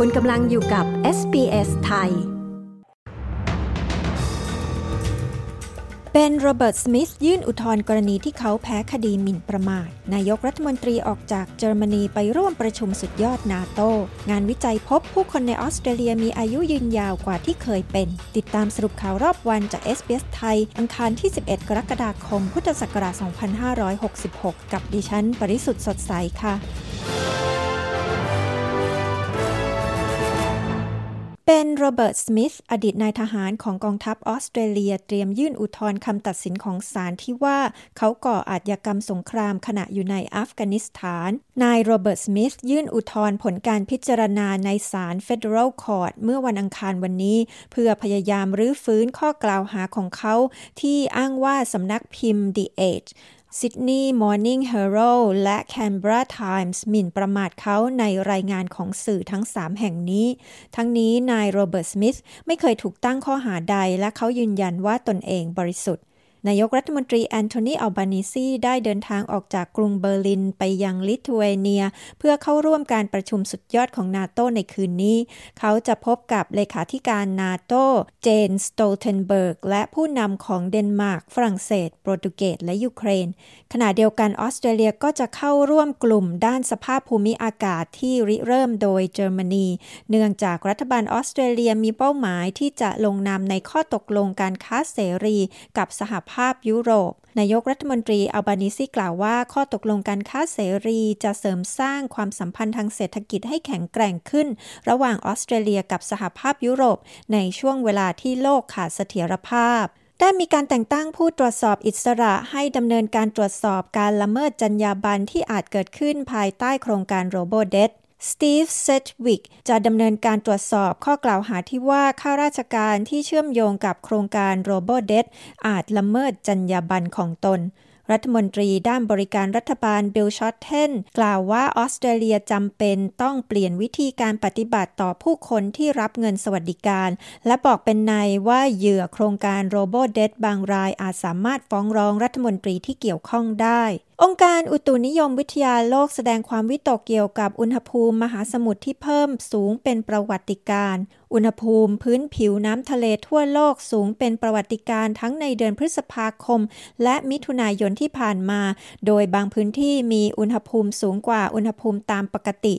คุณกำลังอยู่กับ SBS ไทยเบนโรเบิร์ต สมิธยื่นอุทธรณ์กรณีที่เขาแพ้คดีหมิ่นประมาท นายกรัฐมนตรีออกจากเยอรมนีไปร่วมประชุมสุดยอดนาโต งานวิจัยพบผู้คนในออสเตรเลียมีอายุยืนยาวกว่าที่เคยเป็น ติดตามสรุปข่าวรอบวันจาก SBS ไทย อังคารที่ 11 กรกฎาคม พุทธศักราช 2566 กับดิฉัน ปริสุทธ์สดใสค่ะ เป็นโรเบิร์ต สมิธ อดีตนายทหารของกองทัพออสเตรเลีย เตรียมยื่นอุทธรณ์คำตัดสินของศาลที่ว่าเขาก่ออาชญากรรมสงครามขณะอยู่ในอัฟกานิสถาน นายโรเบิร์ต สมิธ ยื่นอุทธรณ์ผลการพิจารณาในศาล Federal Court เมื่อวันอังคารวันนี้ เพื่อพยายามรื้อฟื้นข้อกล่าวหาของเขา ที่อ้างว่าสำนักพิมพ์ The Age Sydney Morning Herald และ Canberra Times หมิ่นประมาทเขาในรายงานของสื่อทั้ง 3 แห่งนี้ ทั้งนี้นายโรเบิร์ตสมิธไม่เคยถูกตั้งข้อหาใดและเขายืนยันว่าตนเองบริสุทธิ์ นายกรัฐมนตรีแอนโทนีอัลบานิซีได้เดินทางออกจากกรุงเบอร์ลินไปยังลิทัวเนีย เพื่อเข้าร่วมการประชุมสุดยอดของนาโตในคืนนี้ เขาจะพบกับเลขาธิการนาโตเยนส์ สโตลเทนเบิร์ก และผู้นำของเดนมาร์ก ฝรั่งเศส โปรตุเกส และยูเครน ขณะเดียวกันออสเตรเลียก็จะเข้าร่วมกลุ่มด้านสภาพภูมิอากาศที่ริเริ่มโดยเยอรมนี เนื่องจากรัฐบาลออสเตรเลียมีเป้าหมายที่จะลงนามในข้อตกลงการค้าเสรีกับสหภาพยุโรป นายกรัฐมนตรีอัลบานิซีกล่าวว่า ข้อตกลงการค้าเสรีจะเสริมสร้างความสัมพันธ์ทางเศรษฐกิจให้แข็งแกร่งขึ้น ระหว่างออสเตรเลียกับสหภาพยุโรป ในช่วงเวลาที่โลกขาดเสถียรภาพได้มีการแต่งตั้งผู้ตรวจสอบอิสระให้ดำเนินการตรวจสอบการละเมิดจรรยาบรรณที่อาจเกิดขึ้นภายใต้โครงการ Robodebt สตีฟเซดจ์วิกจะดำเนินการตรวจสอบข้อกล่าวหาที่ว่าข้าราชการที่เชื่อมโยงกับโครงการ Robodebt อาจละเมิดจรรยาบรรณของตน รัฐมนตรีด้านบริการรัฐบาลบิลชอร์เทนกล่าวว่าออสเตรเลียจำเป็นต้องเปลี่ยนวิธีการปฏิบัติต่อผู้คนที่รับเงินสวัสดิการ และบอกเป็นในว่าเหยื่อโครงการโรโบเดตบางรายอาจสามารถฟ้องร้องรัฐมนตรีที่เกี่ยวข้องได้องค์การอุตุนิยมวิทยาโลกแสดงความวิตกเกี่ยวกับอุณหภูมิมหาสมุทรที่เพิ่มสูงเป็นประวัติการ อุณหภูมิพื้นผิวน้ำทะเลทั่วโลกสูงเป็นประวัติการทั้งในเดือนพฤษภาคม และมิถุนายนที่ผ่านมา โดยบางพื้นที่มีอุณหภูมิสูงกว่าอุณหภูมิตามปกติ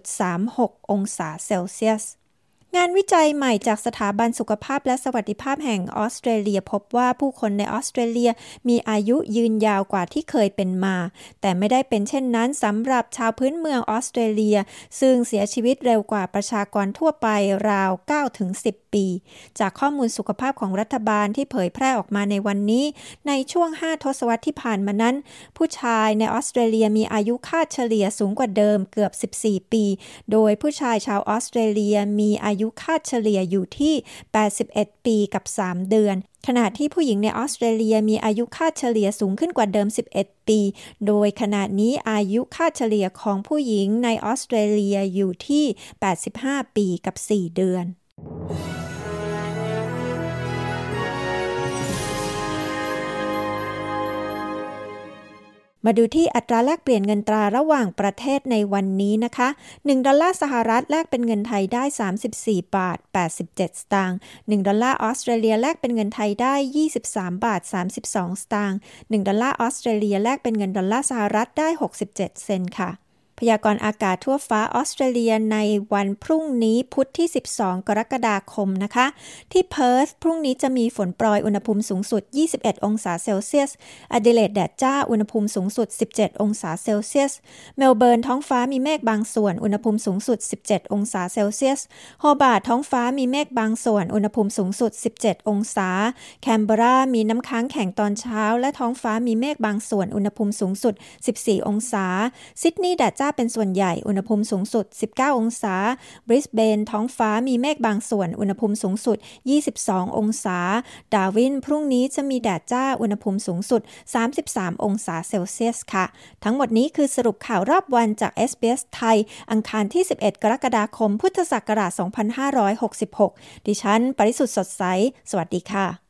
1.36 องศาเซลเซียส งานวิจัยใหม่จากสถาบันสุขภาพและสวัสดิภาพแห่งออสเตรเลียพบว่าผู้คนในออสเตรเลียมีอายุยืนยาวกว่าที่เคยเป็นมา แต่ไม่ได้เป็นเช่นนั้นสำหรับชาวพื้นเมืองออสเตรเลีย ซึ่งเสียชีวิตเร็วกว่าประชากรทั่วไปราว 9-10ปี จากข้อมูลสุขภาพของรัฐบาลที่เผยแพร่ออกมาในวันนี้ ในช่วง 5 ทศวรรษที่ผ่านมานั้น ผู้ชายในออสเตรเลียมีอายุคาดเฉลี่ยสูงกว่าเดิมเกือบ 14 ปี โดยผู้ชายชาวออสเตรเลียมีอายุคาดเฉลี่ยอยู่ที่ 81 ปีกับ 3 เดือนขณะที่ผู้หญิงในออสเตรเลียมีอายุคาดเฉลี่ยสูงขึ้นกว่าเดิม 11 ปี โดยขณะนี้อายุคาดเฉลี่ยของผู้หญิงในออสเตรเลียอยู่ที่ 85 ปีกับ 4 เดือน มาดูที่อัตราแลกเปลี่ยนเงินตราระหว่างประเทศในวันนี้นะคะ 1 ดอลลาร์สหรัฐแลกเป็นเงินไทยได้ 34 บาท 87 สตางค์ 1 ดอลลาร์ออสเตรเลียแลกเป็นเงินไทยได้ 23 บาท 32 สตางค์ 1 ดอลลาร์ออสเตรเลียแลกเป็นเงินดอลลาร์สหรัฐได้ 67 เซนต์ค่ะ พยากรณ์อากาศทั่วฟ้าออสเตรเลียในวันพรุ่งนี้พุธที่ 12 กรกฎาคมนะคะ ที่เพิร์ธพรุ่งนี้จะมีฝนโปรยอุณหภูมิสูงสุด 21 องศาเซลเซียส แอดิเลดแดดจ้าอุณหภูมิสูงสุด 17 องศาเซลเซียส เมลเบิร์นท้องฟ้ามีเมฆบางส่วน อุณหภูมิสูงสุด 17 องศาเซลเซียสโฮบาร์ท้องฟ้ามีเมฆบางส่วน อุณหภูมิสูงสุด 17 องศา แคนเบรามีน้ำค้างแข็งตอนเช้า และท้องฟ้ามีเมฆบางส่วน อุณหภูมิสูงสุด 14 องศา ซิดนีย์แดดจ้าเป็นส่วนใหญ่ อุณหภูมิสูงสุด 19 องศา บริสเบน ท้องฟ้ามีเมฆบางส่วน อุณหภูมิสูงสุด 22 องศา ดาวิน พรุ่งนี้จะมีแดดจ้า อุณหภูมิสูงสุด 33 องศาเซลเซียสค่ะ ทั้งหมดนี้คือสรุปข่าวรอบวันจาก SBS ไทย อังคารที่ 11 กรกฎาคม พุทธศักราช 2566 ดิฉัน ปริสุทธ์สดใส สวัสดีค่ะ